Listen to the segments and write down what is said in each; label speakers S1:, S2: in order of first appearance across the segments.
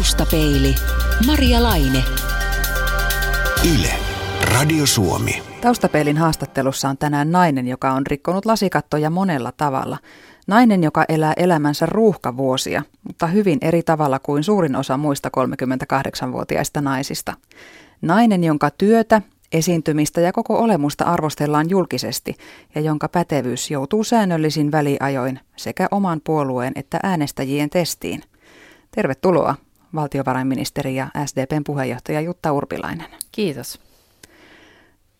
S1: Taustapeili. Maria Laine.
S2: Yle. Radio Suomi.
S3: Taustapeilin haastattelussa on tänään nainen, joka on rikkonut lasikattoja monella tavalla. Nainen, joka elää elämänsä ruuhkavuosia, mutta hyvin eri tavalla kuin suurin osa muista 38-vuotiaista naisista. Nainen, jonka työtä, esiintymistä ja koko olemusta arvostellaan julkisesti ja jonka pätevyys joutuu säännöllisin väliajoin sekä oman puolueen että äänestäjien testiin. Tervetuloa valtiovarainministeri ja SDPn puheenjohtaja Jutta Urpilainen.
S4: Kiitos.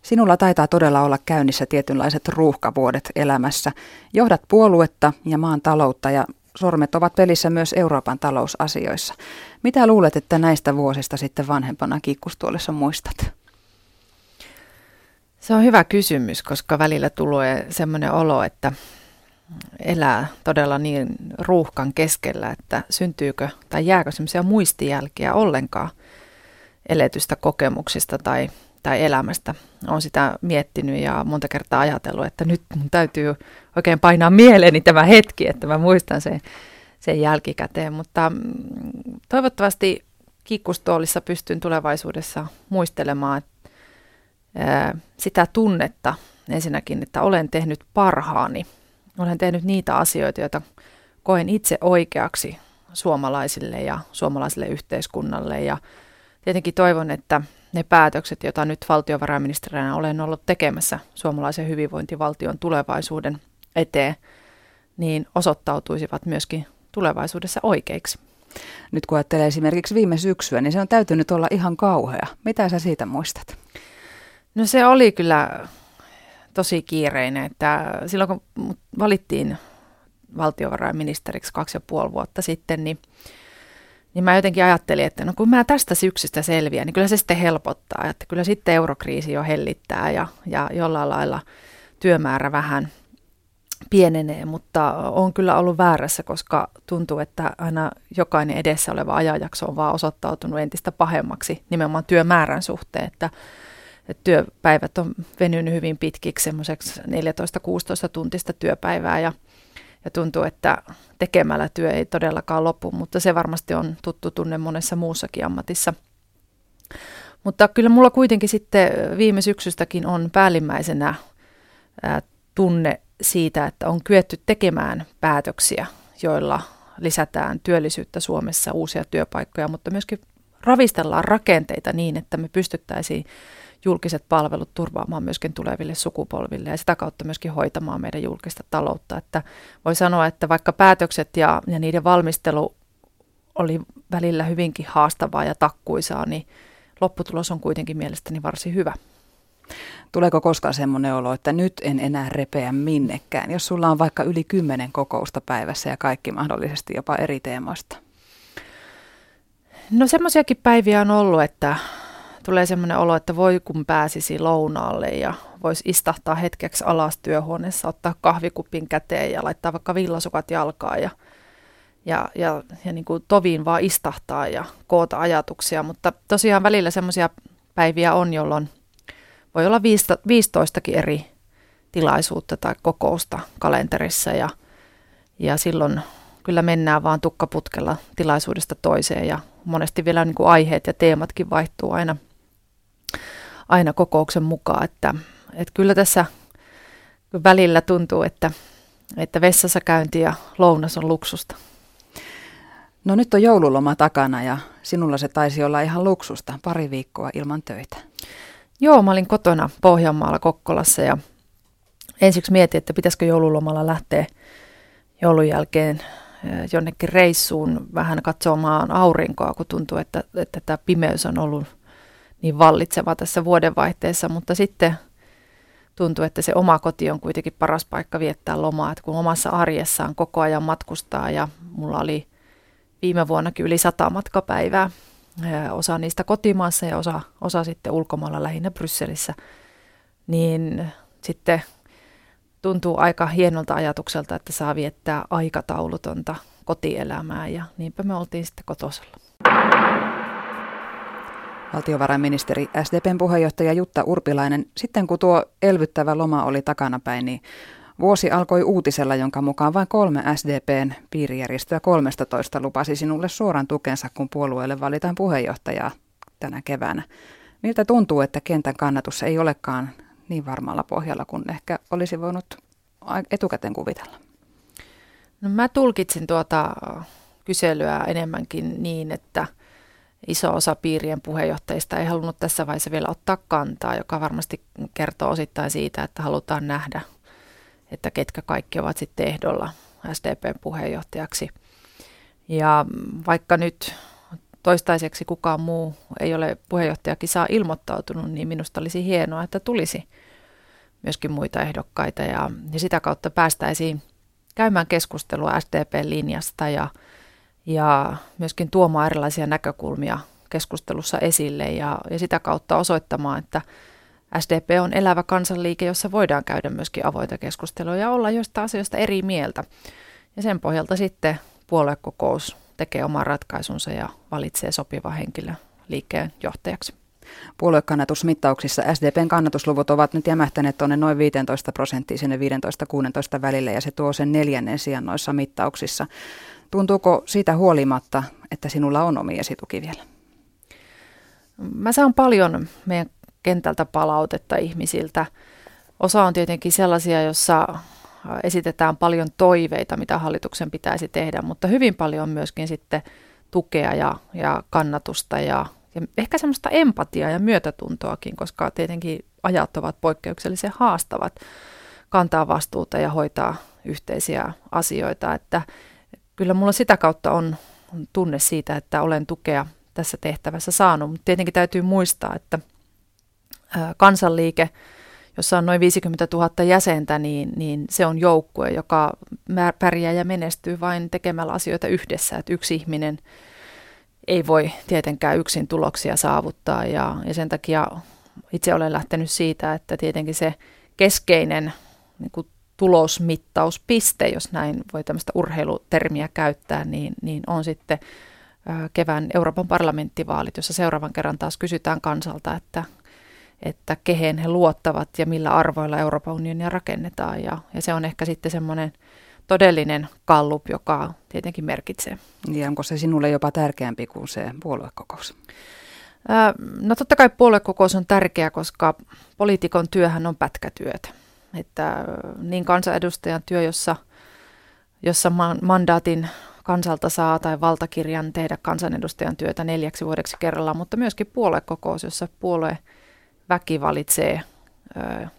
S3: Sinulla taitaa todella olla käynnissä tietynlaiset ruuhkavuodet elämässä. Johdat puoluetta ja maan taloutta ja sormet ovat pelissä myös Euroopan talousasioissa. Mitä luulet, että näistä vuosista sitten vanhempana kiikkustuolessa muistat?
S4: Se on hyvä kysymys, koska välillä tulee semmoinen olo, että elää todella niin ruuhkan keskellä, että syntyykö tai jääkö semmoisia muistijälkiä ollenkaan eletystä kokemuksista tai, tai elämästä. Olen sitä miettinyt ja monta kertaa ajatellut, että nyt mun täytyy oikein painaa mieleeni tämä hetki, että mä muistan sen, sen jälkikäteen. Mutta mm, toivottavasti kiikkustoolissa pystyn tulevaisuudessa muistelemaan sitä tunnetta ensinnäkin, että olen tehnyt parhaani – olen tehnyt niitä asioita, joita koen itse oikeaksi suomalaisille ja suomalaiselle yhteiskunnalle. Ja tietenkin toivon, että ne päätökset, joita nyt valtiovarainministerinä olen ollut tekemässä suomalaisen hyvinvointivaltion tulevaisuuden eteen, niin osoittautuisivat myöskin tulevaisuudessa oikeiksi.
S3: Nyt kun ajattelee esimerkiksi viime syksyä, niin se on täytynyt olla ihan kauhea. Mitä sä siitä muistat?
S4: No se oli kyllä tosi kiireinen, että silloin kun valittiin valtiovarainministeriksi kaksi ja puoli vuotta sitten, niin, niin mä jotenkin ajattelin, että no kun mä tästä syksystä selviän, niin kyllä se sitten helpottaa, että kyllä sitten eurokriisi jo hellittää ja, ja jollain lailla työmäärä vähän pienenee, mutta on kyllä ollut väärässä, koska tuntuu, että aina jokainen edessä oleva ajanjakso on vaan osoittautunut entistä pahemmaksi nimenomaan työmäärän suhteen, että että työpäivät on venynyt hyvin pitkiksi, semmoiseksi 14-16 tuntista työpäivää ja, ja tuntuu, että tekemällä työ ei todellakaan lopu, mutta se varmasti on tuttu tunne monessa muussakin ammatissa. Mutta kyllä mulla kuitenkin sitten viime syksystäkin on päällimmäisenä ää, tunne siitä, että on kyetty tekemään päätöksiä, joilla lisätään työllisyyttä Suomessa, uusia työpaikkoja, mutta myöskin ravistellaan rakenteita niin, että me pystyttäisiin julkiset palvelut turvaamaan myöskin tuleville sukupolville ja sitä kautta myöskin hoitamaan meidän julkista taloutta. Että voi sanoa, että vaikka päätökset ja, ja niiden valmistelu oli välillä hyvinkin haastavaa ja takkuisaa, niin lopputulos on kuitenkin mielestäni varsin hyvä.
S3: Tuleeko koskaan semmoinen olo, että nyt en enää repeä minnekään, jos sulla on vaikka yli kymmenen kokousta päivässä ja kaikki mahdollisesti jopa eri teemoista?
S4: No semmoisiakin päiviä on ollut, että tulee semmoinen olo, että voi kun pääsisi lounaalle ja voisi istahtaa hetkeksi alas työhuoneessa, ottaa kahvikupin käteen ja laittaa vaikka villasukat jalkaan ja, ja, ja, ja niin kuin toviin vaan istahtaa ja koota ajatuksia. Mutta tosiaan välillä semmoisia päiviä on, jolloin voi olla 15 eri tilaisuutta tai kokousta kalenterissa ja, ja silloin kyllä mennään vaan tukkaputkella tilaisuudesta toiseen ja monesti vielä niin kuin aiheet ja teematkin vaihtuu aina – aina kokouksen mukaan, että, että kyllä tässä välillä tuntuu, että, että vessassa käynti ja lounas on luksusta.
S3: No nyt on joululoma takana ja sinulla se taisi olla ihan luksusta, pari viikkoa ilman töitä.
S4: Joo, mä olin kotona Pohjanmaalla Kokkolassa ja ensiksi mietin, että pitäisikö joululomalla lähteä joulun jälkeen jonnekin reissuun vähän katsomaan aurinkoa, kun tuntuu, että, että tämä pimeys on ollut niin vallitseva tässä vuodenvaihteessa, mutta sitten tuntuu, että se oma koti on kuitenkin paras paikka viettää lomaa, että kun omassa arjessaan koko ajan matkustaa ja mulla oli viime vuonnakin yli sata matkapäivää, osa niistä kotimaassa ja osa, osa sitten ulkomailla lähinnä Brysselissä, niin sitten tuntuu aika hienolta ajatukselta, että saa viettää aikataulutonta kotielämää ja niinpä me oltiin sitten kotosalla.
S3: Valtiovarainministeri SDPn puheenjohtaja Jutta Urpilainen, sitten kun tuo elvyttävä loma oli takanapäin, niin Vuosi alkoi uutisella, jonka mukaan vain kolme SDPn piirijärjestöä 13 lupasi sinulle suoran tukensa, kun puolueelle valitaan puheenjohtajaa tänä keväänä. Miltä tuntuu, että kentän kannatus ei olekaan niin varmalla pohjalla kuin ehkä olisi voinut etukäteen kuvitella?
S4: No mä tulkitsin tuota kyselyä enemmänkin niin, että iso osa piirien puheenjohtajista ei halunnut tässä vaiheessa vielä ottaa kantaa, joka varmasti kertoo osittain siitä, että halutaan nähdä, että ketkä kaikki ovat sitten ehdolla SDPn puheenjohtajaksi. Ja vaikka nyt toistaiseksi kukaan muu ei ole puheenjohtajakisaa ilmoittautunut, niin minusta olisi hienoa, että tulisi myöskin muita ehdokkaita ja, ja sitä kautta päästäisiin käymään keskustelua SDP-linjasta ja, ja myöskin tuomaan erilaisia näkökulmia keskustelussa esille ja, ja sitä kautta osoittamaan, että SDP on elävä kansanliike, jossa voidaan käydä myöskin avoita keskustelua ja olla joista asioista eri mieltä. Ja sen pohjalta sitten puoluekokous tekee oman ratkaisunsa ja valitsee sopiva henkilö liikkeen johtajaksi.
S3: Puoluekannatusmittauksissa SDPn kannatusluvut ovat nyt jämähtäneet tuonne noin 15 prosenttia sinne 15-16 välille ja se tuo sen neljännen sijaan noissa mittauksissa. Tuntuuko siitä huolimatta, että sinulla on omi esituki vielä?
S4: Mä saan paljon meidän kentältä palautetta ihmisiltä. Osa on tietenkin sellaisia, jossa esitetään paljon toiveita, mitä hallituksen pitäisi tehdä, mutta hyvin paljon myöskin sitten tukea ja, ja kannatusta ja, ja ehkä semmoista empatiaa ja myötätuntoakin, koska tietenkin ajat ovat poikkeuksellisen haastavat kantaa vastuuta ja hoitaa yhteisiä asioita, että kyllä mulla sitä kautta on, tunne siitä, että olen tukea tässä tehtävässä saanut, mutta tietenkin täytyy muistaa, että kansanliike, jossa on noin 50 000 jäsentä, niin, niin se on joukkue, joka pärjää ja menestyy vain tekemällä asioita yhdessä. Että yksi ihminen ei voi tietenkään yksin tuloksia saavuttaa ja, ja sen takia itse olen lähtenyt siitä, että tietenkin se keskeinen niin kuin tulosmittauspiste, jos näin voi tämmöistä urheilutermiä käyttää, niin, niin on sitten kevään Euroopan parlamenttivaalit, jossa seuraavan kerran taas kysytään kansalta, että, että kehen he luottavat ja millä arvoilla Euroopan unionia rakennetaan. Ja, ja se on ehkä sitten semmoinen todellinen kallup, joka tietenkin merkitsee.
S3: Ja onko se sinulle jopa tärkeämpi kuin se puoluekokous?
S4: No totta kai puoluekokous on tärkeä, koska poliitikon työhän on pätkätyötä. Että niin kansanedustajan työ, jossa, jossa mandaatin kansalta saa tai valtakirjan tehdä kansanedustajan työtä neljäksi vuodeksi kerrallaan, mutta myöskin puoluekokous, jossa puolue väki valitsee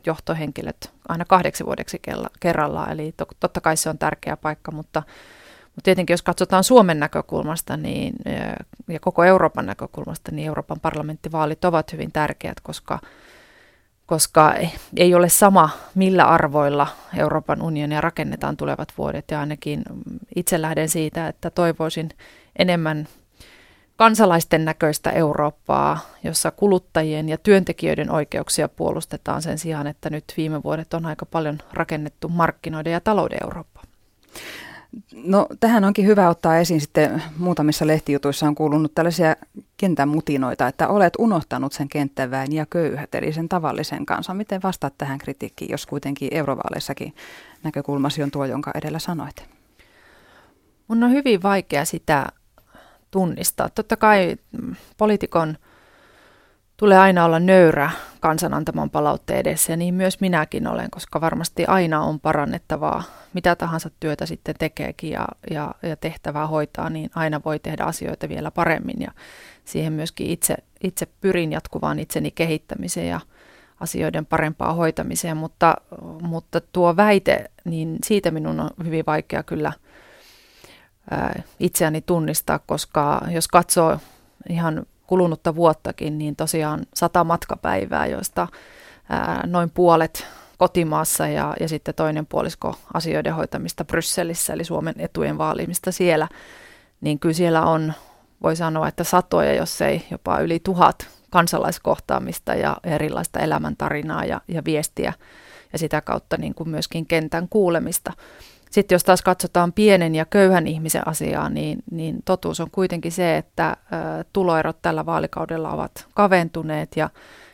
S4: johtohenkilöt aina kahdeksi vuodeksi kerrallaan. Eli to, totta kai se on tärkeä paikka, mutta, mutta tietenkin jos katsotaan Suomen näkökulmasta niin, ja koko Euroopan näkökulmasta, niin Euroopan parlamenttivaalit ovat hyvin tärkeät, koska, koska ei ole sama, millä arvoilla Euroopan unionia rakennetaan tulevat vuodet. Ja ainakin itse lähden siitä, että toivoisin enemmän kansalaisten näköistä Eurooppaa, jossa kuluttajien ja työntekijöiden oikeuksia puolustetaan sen sijaan, että nyt viime vuodet on aika paljon rakennettu markkinoiden ja talouden Eurooppaa.
S3: No tähän onkin hyvä ottaa esiin sitten muutamissa lehtijutuissa on kuulunut tällaisia kentän mutinoita, että olet unohtanut sen kenttäväen ja köyhät, eli sen tavallisen kansan. Miten vastaat tähän kritiikkiin, jos kuitenkin eurovaaleissakin näkökulmasi on tuo, jonka edellä sanoit?
S4: Mun on hyvin vaikea sitä tunnistaa. Totta kai mm, poliitikon tulee aina olla nöyrä kansan antaman palautteen edessä ja niin myös minäkin olen, koska varmasti aina on parannettavaa, mitä tahansa työtä sitten tekeekin ja, ja, ja tehtävää hoitaa, niin aina voi tehdä asioita vielä paremmin ja siihen myöskin itse, itse pyrin jatkuvaan itseni kehittämiseen ja asioiden parempaa hoitamiseen, mutta, mutta tuo väite, niin siitä minun on hyvin vaikea kyllä – itseäni tunnistaa, koska jos katsoo ihan kulunutta vuottakin, niin tosiaan sata matkapäivää, joista noin puolet kotimaassa ja, ja sitten toinen puolisko asioiden hoitamista Brysselissä, eli Suomen etujen vaalimista siellä, niin kyllä siellä on, voi sanoa, että satoja, jos ei jopa yli tuhat kansalaiskohtaamista ja erilaista elämäntarinaa ja, ja viestiä ja sitä kautta niin kuin myöskin kentän kuulemista. Sitten jos taas katsotaan pienen ja köyhän ihmisen asiaa, niin, niin totuus on kuitenkin se, että tuloerot tällä vaalikaudella ovat kaventuneet ja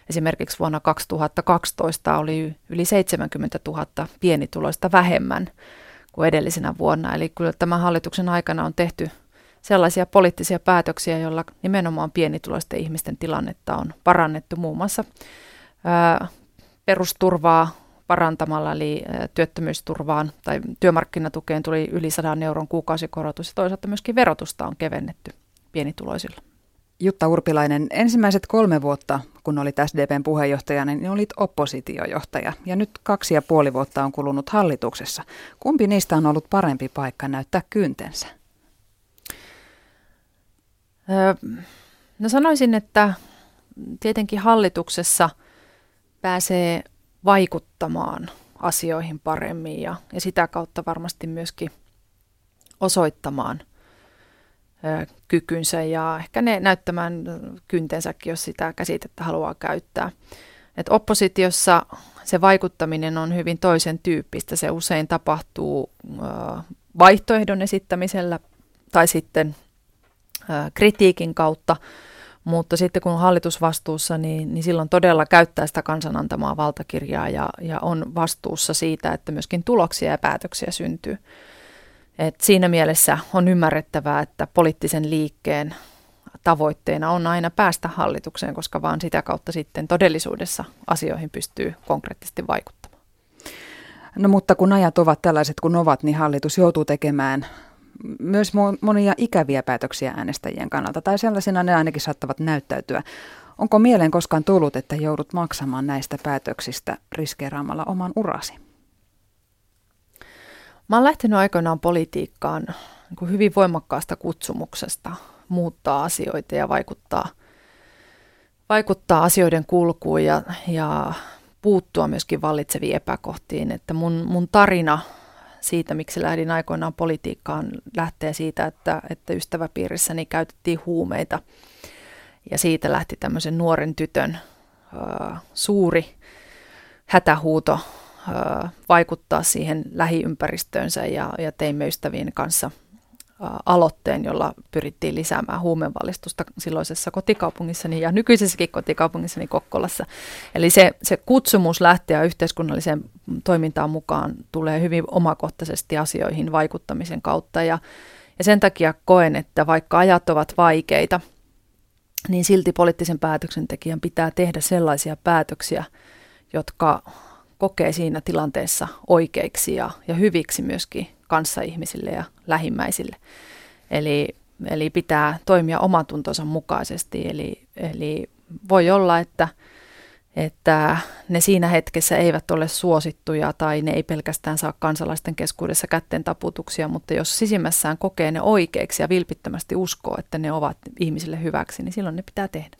S4: Esimerkiksi vuonna 2012 oli yli 70 000 pienituloista vähemmän kuin edellisenä vuonna. Eli kyllä tämän hallituksen aikana on tehty sellaisia poliittisia päätöksiä, joilla nimenomaan pienituloisten ihmisten tilannetta on parannettu muun muassa perusturvaa parantamalla, eli työttömyysturvaan tai työmarkkinatukeen tuli yli 100 euron kuukausikorotus ja toisaalta myöskin verotusta on kevennetty pienituloisilla.
S3: Jutta Urpilainen, ensimmäiset kolme vuotta, kun olit SDPn puheenjohtajana, niin olit oppositiojohtaja. Ja nyt kaksi ja puoli vuotta on kulunut hallituksessa. Kumpi niistä on ollut parempi paikka näyttää kyntensä?
S4: Öö, no sanoisin, että tietenkin hallituksessa pääsee vaikuttamaan asioihin paremmin ja, ja sitä kautta varmasti myöskin osoittamaan – kykynsä ja ehkä ne näyttämään kyntensäkin, jos sitä käsitettä haluaa käyttää. Et oppositiossa se vaikuttaminen on hyvin toisen tyyppistä. Se usein tapahtuu vaihtoehdon esittämisellä tai sitten kritiikin kautta, mutta sitten kun on hallitusvastuussa, niin, niin silloin todella käyttää sitä kansan antamaa valtakirjaa ja, ja on vastuussa siitä, että myöskin tuloksia ja päätöksiä syntyy. Et siinä mielessä on ymmärrettävää, että poliittisen liikkeen tavoitteena on aina päästä hallitukseen, koska vaan sitä kautta sitten todellisuudessa asioihin pystyy konkreettisesti vaikuttamaan.
S3: No mutta kun ajat ovat tällaiset kuin ovat, niin hallitus joutuu tekemään myös monia ikäviä päätöksiä äänestäjien kannalta, tai sellaisina ne ainakin saattavat näyttäytyä. Onko mieleen koskaan tullut, että joudut maksamaan näistä päätöksistä riskeeraamalla oman urasi?
S4: Mä oon lähtenyt aikoinaan politiikkaan niin hyvin voimakkaasta kutsumuksesta muuttaa asioita ja vaikuttaa, vaikuttaa asioiden kulkuun ja, ja puuttua myöskin vallitseviin epäkohtiin. Että mun, mun tarina siitä, miksi lähdin aikoinaan politiikkaan, lähtee siitä, että, että ystäväpiirissäni käytettiin huumeita. Ja siitä lähti tämmöisen nuoren tytön uh, suuri hätähuuto vaikuttaa siihen lähiympäristöönsä ja, ja teimme ystävien kanssa aloitteen, jolla pyrittiin lisäämään huumevalistusta silloisessa kotikaupungissani ja nykyisessäkin kotikaupungissani Kokkolassa. Eli se, se kutsumus lähteä yhteiskunnalliseen toimintaan mukaan tulee hyvin omakohtaisesti asioihin vaikuttamisen kautta ja, ja sen takia koen, että vaikka ajat ovat vaikeita, niin silti poliittisen päätöksentekijän pitää tehdä sellaisia päätöksiä, jotka kokee siinä tilanteessa oikeiksi ja, ja hyviksi myöskin kanssaihmisille ja lähimmäisille. Eli, eli pitää toimia omatuntonsa mukaisesti. Eli, eli voi olla, että, että ne siinä hetkessä eivät ole suosittuja tai ne ei pelkästään saa kansalaisten keskuudessa kätten taputuksia, mutta jos sisimmässään kokee ne oikeiksi ja vilpittömästi uskoo, että ne ovat ihmisille hyväksi, niin silloin ne pitää tehdä.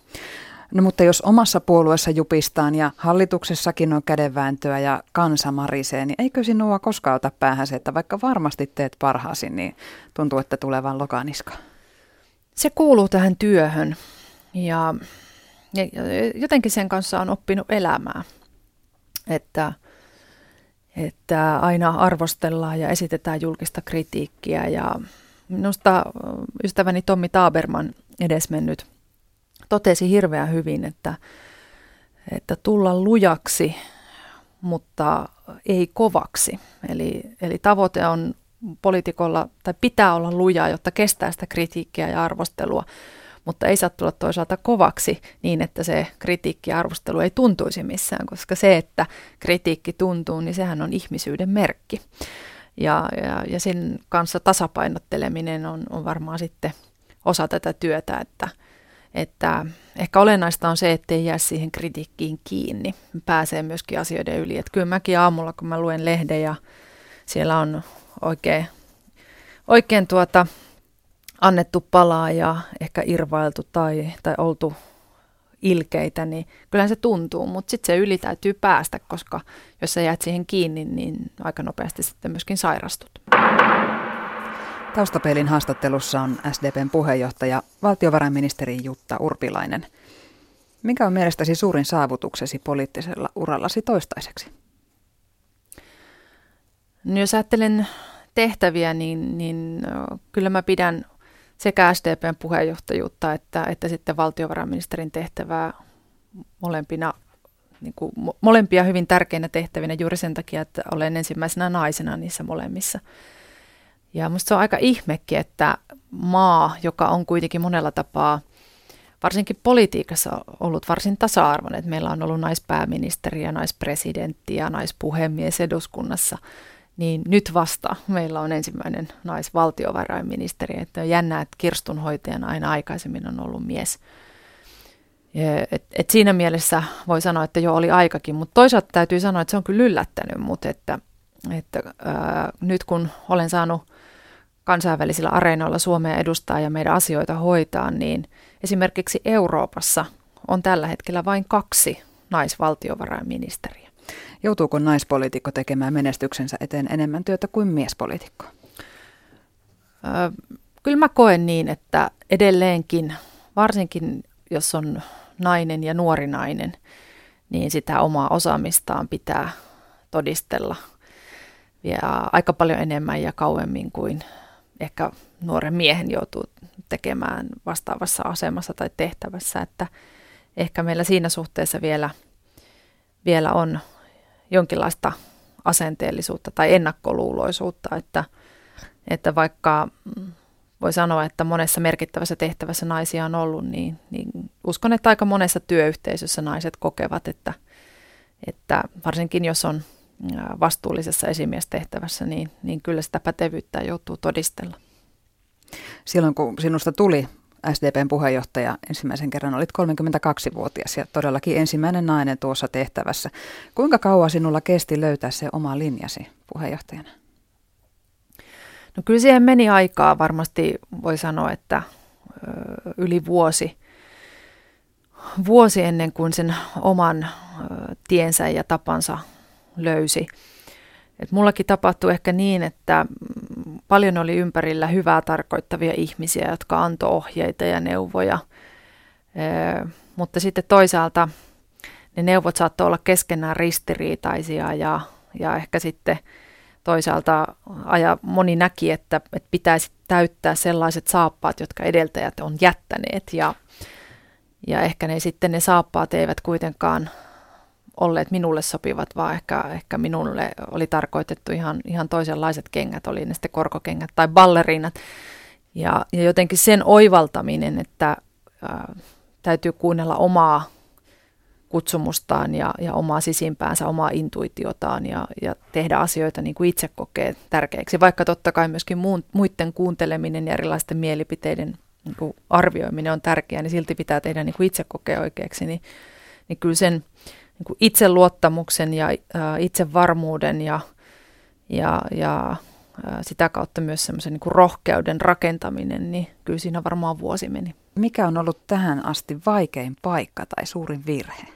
S3: No mutta jos omassa puolueessa jupistaan ja hallituksessakin on kädenvääntöä ja kansa marisee, niin eikö sinua koskaan ota päähän se, että vaikka varmasti teet parhaasi, niin tuntuu, että tulee vaan lokaniska?
S4: Se kuuluu tähän työhön ja, ja jotenkin sen kanssa on oppinut elämää, että, että aina arvostellaan ja esitetään julkista kritiikkiä ja minusta ystäväni Tommi Taaberman edesmennyt – totesi hirveän hyvin, että, että tulla lujaksi, mutta ei kovaksi. Eli, eli tavoite on poliitikolla, tai pitää olla luja, jotta kestää sitä kritiikkiä ja arvostelua, mutta ei saa tulla toisaalta kovaksi niin, että se kritiikki ja arvostelu ei tuntuisi missään, koska se, että kritiikki tuntuu, niin sehän on ihmisyyden merkki. Ja, ja, ja sen kanssa tasapainotteleminen on, on varmaan sitten osa tätä työtä, että, että ehkä olennaista on se, ettei jää siihen kritiikkiin kiinni. Pääsee myöskin asioiden yli. Että kyllä mäkin aamulla, kun mä luen lehden ja siellä on oikein, oikein tuota, annettu palaa ja ehkä irvailtu tai, tai oltu ilkeitä, niin kyllähän se tuntuu, mutta sitten se yli täytyy päästä, koska jos sä jäät siihen kiinni, niin aika nopeasti sitten myöskin sairastut.
S3: Taustapeilin haastattelussa on SDPn puheenjohtaja valtiovarainministeri Jutta Urpilainen. Mikä on mielestäsi suurin saavutuksesi poliittisella urallasi toistaiseksi?
S4: No jos ajattelen tehtäviä, niin, niin kyllä mä pidän sekä SDPn puheenjohtajuutta että, että sitten valtiovarainministerin tehtävää molempina niin kuin, molempia hyvin tärkeinä tehtävinä juuri sen takia, että olen ensimmäisenä naisena niissä molemmissa. Ja minusta se on aika ihmekin, että maa, joka on kuitenkin monella tapaa, varsinkin politiikassa ollut varsin tasa-arvoinen, että meillä on ollut naispääministeri ja naispresidentti ja naispuhemies eduskunnassa, niin nyt vasta meillä on ensimmäinen naisvaltiovarainministeri. Että on jännää, että kirstunhoitajana aina aikaisemmin on ollut mies. Et, et siinä mielessä voi sanoa, että jo oli aikakin, mutta toisaalta täytyy sanoa, että se on kyllä yllättänyt mut, että, että ää, nyt kun olen saanut kansainvälisillä areenoilla Suomea edustaa ja meidän asioita hoitaa, niin esimerkiksi Euroopassa on tällä hetkellä vain kaksi naisvaltiovarainministeriä.
S3: Joutuuko naispoliitikko tekemään menestyksensä eteen enemmän työtä kuin miespoliitikko?
S4: Öö, kyllä mä koen niin, että edelleenkin, varsinkin jos on nainen ja nuori nainen, niin sitä omaa osaamistaan pitää todistella vielä aika paljon enemmän ja kauemmin kuin ehkä nuoren miehen joutuu tekemään vastaavassa asemassa tai tehtävässä, että ehkä meillä siinä suhteessa vielä, vielä on jonkinlaista asenteellisuutta tai ennakkoluuloisuutta, että, että vaikka voi sanoa, että monessa merkittävässä tehtävässä naisia on ollut, niin, niin uskon, että aika monessa työyhteisössä naiset kokevat, että, että varsinkin jos on vastuullisessa esimiestehtävässä, niin, niin kyllä sitä pätevyyttä joutuu todistella.
S3: Silloin kun sinusta tuli SDPn puheenjohtaja ensimmäisen kerran, olit 32-vuotias ja todellakin ensimmäinen nainen tuossa tehtävässä. Kuinka kauan sinulla kesti löytää se oma linjasi puheenjohtajana?
S4: No kyllä siihen meni aikaa, varmasti voi sanoa, että yli vuosi, vuosi ennen kuin sen oman tiensä ja tapansa löysi. Et mullakin tapahtui ehkä niin, että paljon oli ympärillä hyvää tarkoittavia ihmisiä, jotka antoi ohjeita ja neuvoja, ö, mutta sitten toisaalta ne neuvot saattoi olla keskenään ristiriitaisia ja, ja ehkä sitten – toisaalta aja, moni näki, että, että pitäisi täyttää sellaiset saappaat, jotka edeltäjät on jättäneet ja, ja ehkä ne sitten ne saappaat eivät kuitenkaan olleet minulle sopivat, vaan ehkä, ehkä minulle oli tarkoitettu ihan, ihan toisenlaiset kengät, oli ne sitten korkokengät tai balleriinat. Ja, ja jotenkin sen oivaltaminen, että ää, täytyy kuunnella omaa kutsumustaan ja, ja omaa sisimpäänsä, omaa intuitiotaan ja, ja tehdä asioita niin kuin itse kokee tärkeäksi. Vaikka totta kai myöskin muun, muiden kuunteleminen ja erilaisten mielipiteiden niin kuin arvioiminen on tärkeää, niin silti pitää tehdä niin kuin itse kokee oikeaksi. Niin, niin kyllä sen niin kuin itseluottamuksen ja ää, itsevarmuuden ja, ja, ja ää, sitä kautta myös semmoisen niin rohkeuden rakentaminen, niin kyllä siinä varmaan vuosi meni.
S3: Mikä on ollut tähän asti vaikein paikka tai suurin virhe?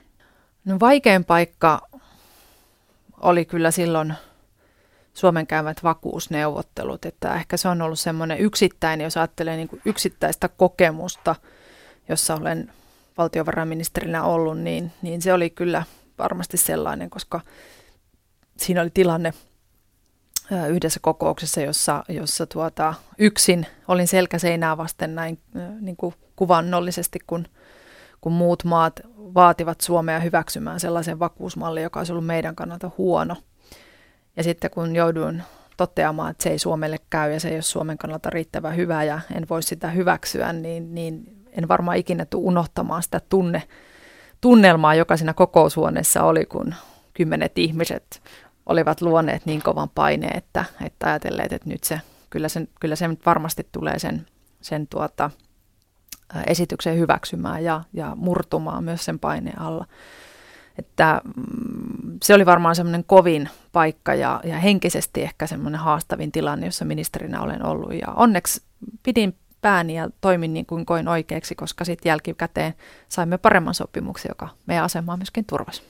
S4: No vaikein paikka oli kyllä silloin Suomen käymät vakuusneuvottelut, että ehkä se on ollut semmoinen yksittäinen, jos ajattelee niin kuin yksittäistä kokemusta, jossa olen valtiovarainministerinä ollut, niin, niin se oli kyllä varmasti sellainen, koska siinä oli tilanne yhdessä kokouksessa, jossa, jossa tuota, yksin olin selkäseinää vasten näin niin kuin kuvannollisesti, kun, kun muut maat vaativat Suomea hyväksymään sellaisen vakuusmallin, joka olisi ollut meidän kannalta huono. Ja sitten kun jouduin toteamaan, että se ei Suomelle käy ja se ei ole Suomen kannalta riittävän hyvä ja en voi sitä hyväksyä, niin, niin en varmaan ikinä tule unohtamaan sitä tunne, tunnelmaa, joka siinä kokoushuoneessa oli, kun kymmenet ihmiset olivat luoneet niin kovan paineen, että, että ajatelleet, että nyt se, kyllä, sen, kyllä se varmasti tulee sen, sen tuota, esityksen hyväksymään ja, ja murtumaan myös sen paineen alla. Että mm, se oli varmaan semmoinen kovin paikka ja, ja henkisesti ehkä semmoinen haastavin tilanne, jossa ministerinä olen ollut. Ja onneksi pidin pääni ja toimin niin kuin koin oikeaksi, koska sitten jälkikäteen saimme paremman sopimuksen, joka meidän asemaa myöskin turvasi.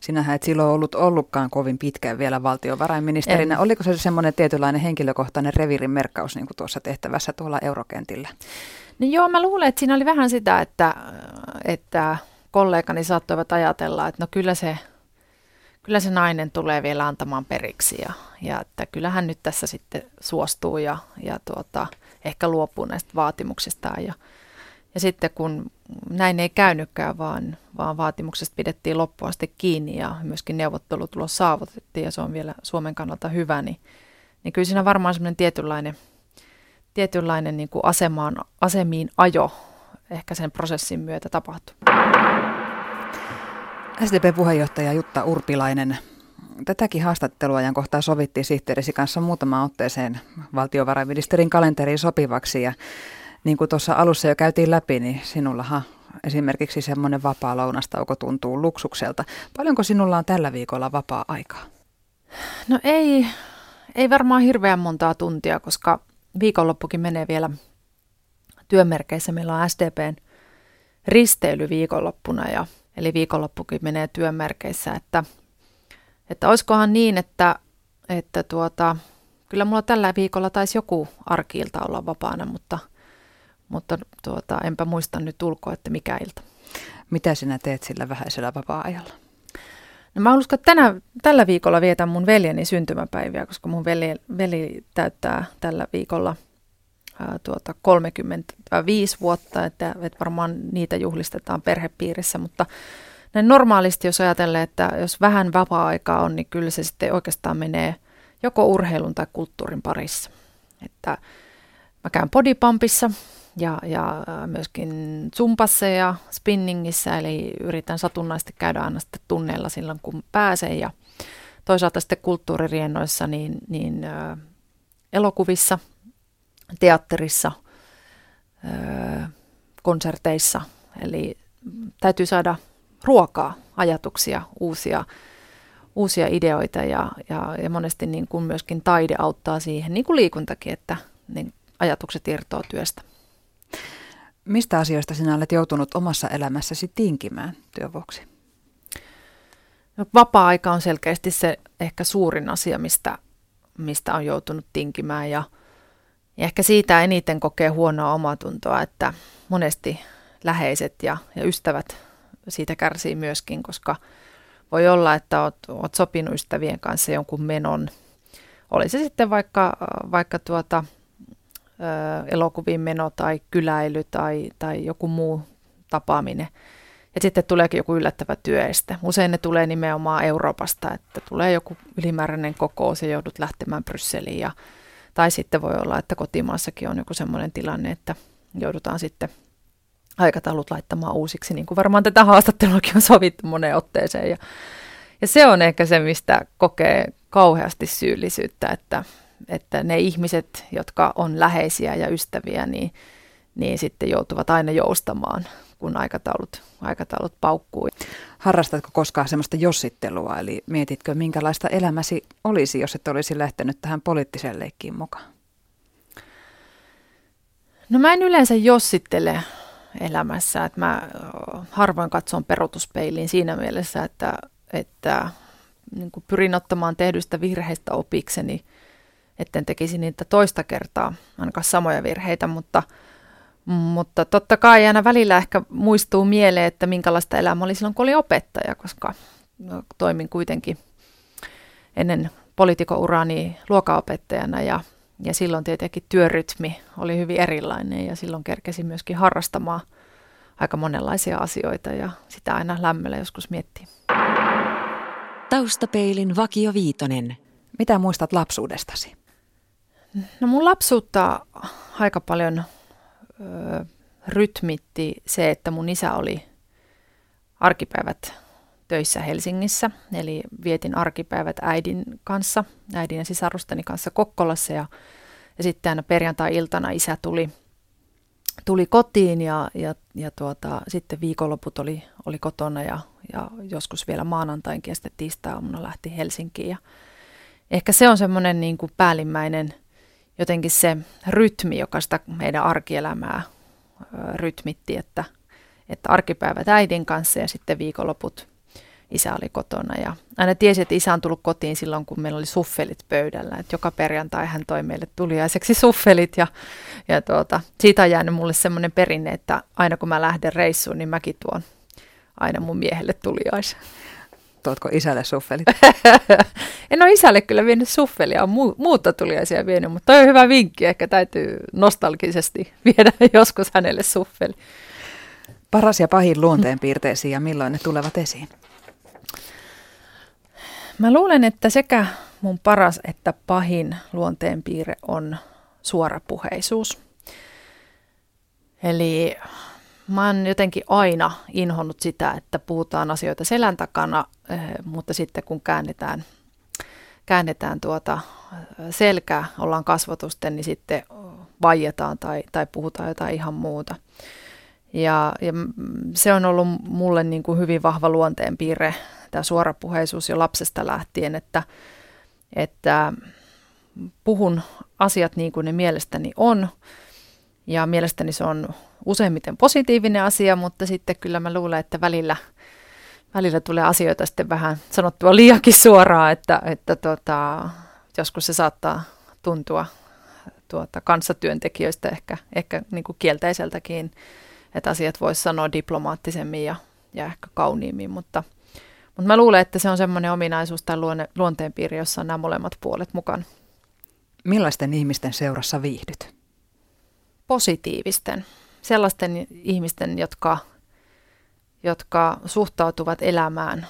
S3: Sinähän et silloin ollut ollutkaan kovin pitkään vielä valtiovarainministerinä. En. Oliko se semmoinen tietynlainen henkilökohtainen revirin merkkaus niin kuin tuossa tehtävässä tuolla eurokentillä?
S4: No joo, mä luulen, että siinä oli vähän sitä, että, että kollegani saattoivat ajatella, että no kyllä se, kyllä se nainen tulee vielä antamaan periksi ja, ja että kyllähän nyt tässä sitten suostuu ja, ja tuota, ehkä luopuu näistä vaatimuksistaan. Ja, Ja sitten kun näin ei käynytkään, vaan, vaan vaatimuksesta pidettiin loppuun asti kiinni ja myöskin neuvottelutulos saavutettiin ja se on vielä Suomen kannalta hyvä, niin, niin kyllä siinä varmaan semmoinen tietynlainen, tietynlainen niin kuin asemaan, asemiin ajo ehkä sen prosessin myötä tapahtuu.
S3: SDP-puheenjohtaja Jutta Urpilainen, tätäkin haastattelua kohtaa sovittiin sihteerisi kanssa muutama otteeseen valtiovarainministerin kalenteriin sopivaksi ja niin kuin tuossa alussa jo käytiin läpi, niin sinullahan esimerkiksi semmoinen vapaa lounastauko tuntuu luksukselta. Paljonko sinulla on tällä viikolla vapaa-aikaa?
S4: No ei, ei varmaan hirveän montaa tuntia, koska viikonloppukin menee vielä työmerkeissä. Meillä on SDPn risteily viikonloppuna ja eli viikonloppukin menee työmerkeissä, että, että olisikohan niin, että, että tuota, kyllä mulla tällä viikolla taisi joku arkiilta olla vapaana, mutta, mutta tuota, enpä muista nyt ulkoa, että mikä ilta.
S3: Mitä sinä teet sillä vähäisellä vapaa-ajalla?
S4: No mä uskon, että tänä, tällä viikolla vietän mun veljeni syntymäpäiviä, koska mun veli, veli täyttää tällä viikolla ää, tuota 35 vuotta, että, että varmaan niitä juhlistetaan perhepiirissä, mutta näin normaalisti, jos ajatellaan, että jos vähän vapaa-aikaa on, niin kyllä se sitten oikeastaan menee joko urheilun tai kulttuurin parissa. Että mä käyn bodypumpissa ja, ja myöskin zumpassa ja spinningissä, eli yritän satunnaisesti käydä aina sitten tunneilla silloin, kun pääsen. Ja toisaalta sitten kulttuuririennoissa, niin, niin elokuvissa, teatterissa, konserteissa. Eli täytyy saada ruokaa, ajatuksia, uusia, uusia ideoita ja, ja, ja monesti niin kuin myöskin taide auttaa siihen, niin kuin liikuntakin, että niin ajatukset irtoaa työstä.
S3: Mistä asioista sinä olet joutunut omassa elämässäsi tinkimään työn vuoksi?
S4: No, vapaa-aika on selkeästi se ehkä suurin asia, mistä, mistä on joutunut tinkimään ja, ja ehkä siitä eniten kokee huonoa omatuntoa, että monesti läheiset ja, ja ystävät siitä kärsii myöskin, koska voi olla, että oot, oot sopinut ystävien kanssa jonkun menon. Oli se sitten vaikka, vaikka tuota, elokuviin meno tai kyläily tai, tai joku muu tapaaminen. Ja sitten tuleekin joku yllättävä työeste. Usein ne tulee nimenomaan Euroopasta, että tulee joku ylimääräinen kokous ja joudut lähtemään Brysseliin. Ja, tai sitten voi olla, että kotimaassakin on joku sellainen tilanne, että joudutaan sitten aikataulut laittamaan uusiksi, niin kuin varmaan tätä haastatteluakin on sovittu moneen otteeseen. Ja, ja se on ehkä se, mistä kokee kauheasti syyllisyyttä, että, että ne ihmiset, jotka on läheisiä ja ystäviä, niin, niin sitten joutuvat aina joustamaan, kun aikataulut, aikataulut paukkuu.
S3: Harrastatko koskaan sellaista jossittelua, eli mietitkö, minkälaista elämäsi olisi, jos et olisi lähtenyt tähän poliittiseen leikkiin mukaan?
S4: No mä en yleensä jossittele elämässä, että mä harvoin katson perutuspeiliin siinä mielessä, että, että niin pyrin ottamaan tehdystä virheistä opikseni – etten tekisi niitä toista kertaa, ainakaan samoja virheitä, mutta, mutta totta kai aina välillä ehkä muistuu mieleen, että minkälaista elämä oli silloin, kun oli opettaja, koska toimin kuitenkin ennen poliitikourani luokaopettajana ja, ja silloin tietenkin työrytmi oli hyvin erilainen ja silloin kerkesi myöskin harrastamaan aika monenlaisia asioita ja sitä aina lämmöllä joskus miettii.
S1: Taustapeilin Vakio Viitonen.
S3: Mitä muistat lapsuudestasi?
S4: No mun lapsuutta aika paljon ö, rytmitti se, että mun isä oli arkipäivät töissä Helsingissä, eli vietin arkipäivät äidin kanssa, äidin ja sisarusteni kanssa Kokkolassa ja, ja sitten aina perjantai-iltana isä tuli, tuli kotiin ja, ja, ja tuota, sitten viikonloput oli, oli kotona ja, ja joskus vielä maanantainkin ja sitten tiistai-aamuna lähti Helsinkiin. Ja ehkä se on semmoinen niin kuin päällimmäinen – jotenkin se rytmi, joka sitä meidän arkielämää rytmitti, että, että arkipäivät äidin kanssa ja sitten viikonloput isä oli kotona. Ja aina tiesi, että isä on tullut kotiin silloin, kun meillä oli suffelit pöydällä. Että joka perjantai hän toi meille tuliaiseksi suffelit ja, ja tuota, siitä on jäänyt mulle semmoinen perinne, että aina kun mä lähden reissuun, niin mäkin tuon aina mun miehelle tuliaisen
S3: tuotko isälle suffelit?
S4: en ole isälle kyllä vienyt suffelia, on mu- muutta tuliaisia vienyt, mutta toi on hyvä vinkki, ehkä täytyy nostalgisesti viedä joskus hänelle suffeli.
S3: Paras ja pahin luonteenpiirteisiin ja milloin ne tulevat esiin?
S4: Mä luulen, että sekä mun paras että pahin luonteenpiirre on suorapuheisuus. Eli mä oon jotenkin aina inhonnut sitä, että puhutaan asioita selän takana, eh, mutta sitten kun käännetään, käännetään tuota selkää, ollaan kasvatusten, niin sitten vaietaan tai, tai puhutaan jotain ihan muuta. Ja, ja se on ollut mulle niin kuin hyvin vahva luonteenpiirre, tämä suorapuheisuus jo lapsesta lähtien, että, että puhun asiat niin kuin ne mielestäni on. Ja mielestäni se on useimmiten positiivinen asia, mutta sitten kyllä mä luulen, että välillä, välillä tulee asioita sitten vähän sanottua liiakin suoraan, että, että tota, joskus se saattaa tuntua tuota, kanssatyöntekijöistä ehkä, ehkä niin kuin kielteiseltäkin, että asiat voisi sanoa diplomaattisemmin ja, ja ehkä kauniimmin, mutta, mutta mä luulen, että se on semmoinen ominaisuus tai luonne, luonteenpiiri, jossa on nämä molemmat puolet mukana.
S3: Millaisten ihmisten seurassa viihdyt?
S4: Positiivisten. Sellaisten ihmisten, jotka, jotka suhtautuvat elämään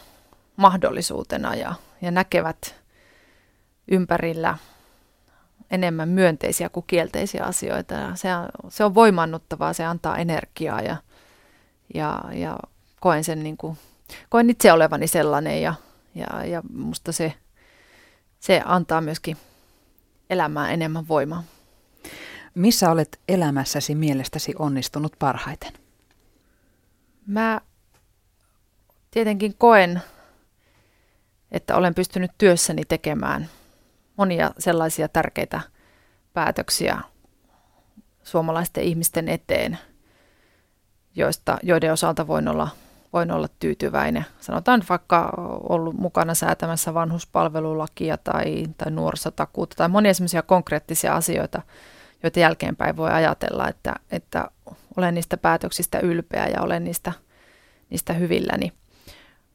S4: mahdollisuutena ja, ja näkevät ympärillä enemmän myönteisiä kuin kielteisiä asioita. Ja se, on, se on voimannuttavaa, se antaa energiaa ja, ja, ja koen sen niin kuin, koen itse olevani sellainen ja, ja, ja musta se, se antaa myöskin elämään enemmän voimaa.
S3: Missä olet elämässäsi mielestäsi onnistunut parhaiten?
S4: Mä tietenkin koen, että olen pystynyt työssäni tekemään monia sellaisia tärkeitä päätöksiä suomalaisten ihmisten eteen, joista, joiden osalta voin olla, voin olla tyytyväinen. Sanotaan vaikka ollut mukana säätämässä vanhuspalvelulakia tai, tai nuorisotakuuta tai monia sellaisia konkreettisia asioita, joita jälkeenpäin voi ajatella, että, että olen niistä päätöksistä ylpeä ja olen niistä, niistä hyvilläni.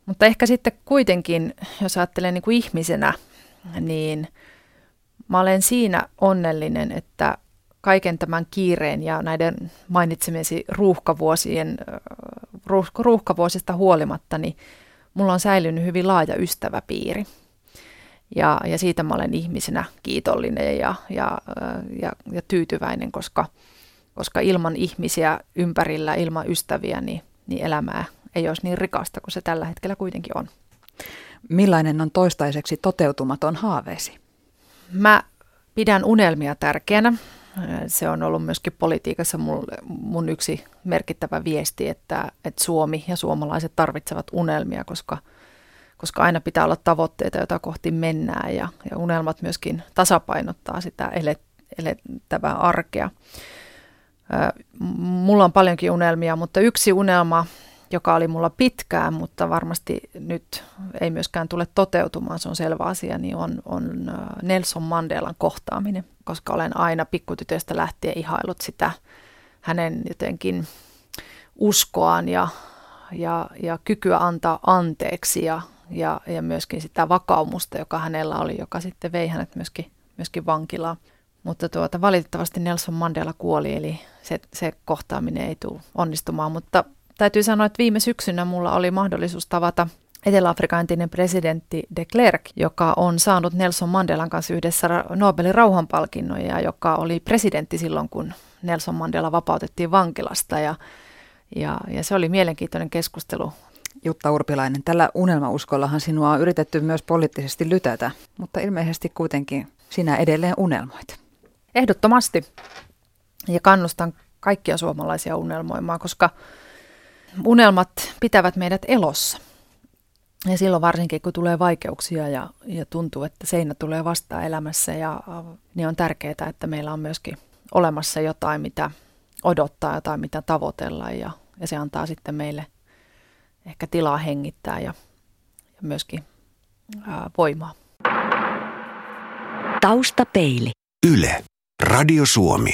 S4: Mutta ehkä sitten kuitenkin, jos ajattelen niin kuin ihmisenä, niin mä olen siinä onnellinen, että kaiken tämän kiireen ja näiden mainitsemiesi ruuhkavuosien, ruuhkavuosista huolimatta, niin mulla on säilynyt hyvin laaja ystäväpiiri. Ja, ja siitä mä olen ihmisenä kiitollinen ja, ja, ja, ja tyytyväinen, koska, koska ilman ihmisiä ympärillä, ilman ystäviä, niin, niin elämää ei olisi niin rikasta kuin se tällä hetkellä kuitenkin on.
S3: Millainen on toistaiseksi toteutumaton haaveesi?
S4: Mä pidän unelmia tärkeänä. Se on ollut myöskin politiikassa mulle, mun yksi merkittävä viesti, että, että Suomi ja suomalaiset tarvitsevat unelmia, koska, koska aina pitää olla tavoitteita, joita kohti mennään ja, ja unelmat myöskin tasapainottaa sitä elet, elettävää arkea. Mulla on paljonkin unelmia, mutta yksi unelma, joka oli mulla pitkään, mutta varmasti nyt ei myöskään tule toteutumaan, se on selvä asia, niin on, on Nelson Mandelan kohtaaminen, koska olen aina pikkutytöstä lähtien ihailut sitä hänen jotenkin uskoaan ja, ja, ja kykyä antaa anteeksi ja, ja, ja myöskin sitä vakaumusta, joka hänellä oli, joka sitten vei hänet myöskin, myöskin vankilaan. Mutta tuota, valitettavasti Nelson Mandela kuoli, eli se, se kohtaaminen ei tule onnistumaan, mutta täytyy sanoa, että viime syksynä mulla oli mahdollisuus tavata Etelä-Afrikan entinen presidentti de Klerk, joka on saanut Nelson Mandelan kanssa yhdessä Nobelin rauhanpalkinnon ja joka oli presidentti silloin, kun Nelson Mandela vapautettiin vankilasta. Ja, ja, ja se oli mielenkiintoinen keskustelu.
S3: Jutta Urpilainen, tällä unelmauskollahan sinua on yritetty myös poliittisesti lytätä, mutta ilmeisesti kuitenkin sinä edelleen unelmoit.
S4: Ehdottomasti. Ja kannustan kaikkia suomalaisia unelmoimaan, koska unelmat pitävät meidät elossa. Ja silloin varsinkin, kun tulee vaikeuksia ja, ja tuntuu, että seinä tulee vastaan elämässä, ja, niin on tärkeää, että meillä on myöskin olemassa jotain, mitä odottaa, jotain, mitä tavoitella, ja, ja se antaa sitten meille ehkä tilaa hengittää ja, ja myöskin ää, voimaa.
S1: Taustapeili.
S2: Yle. Radio Suomi.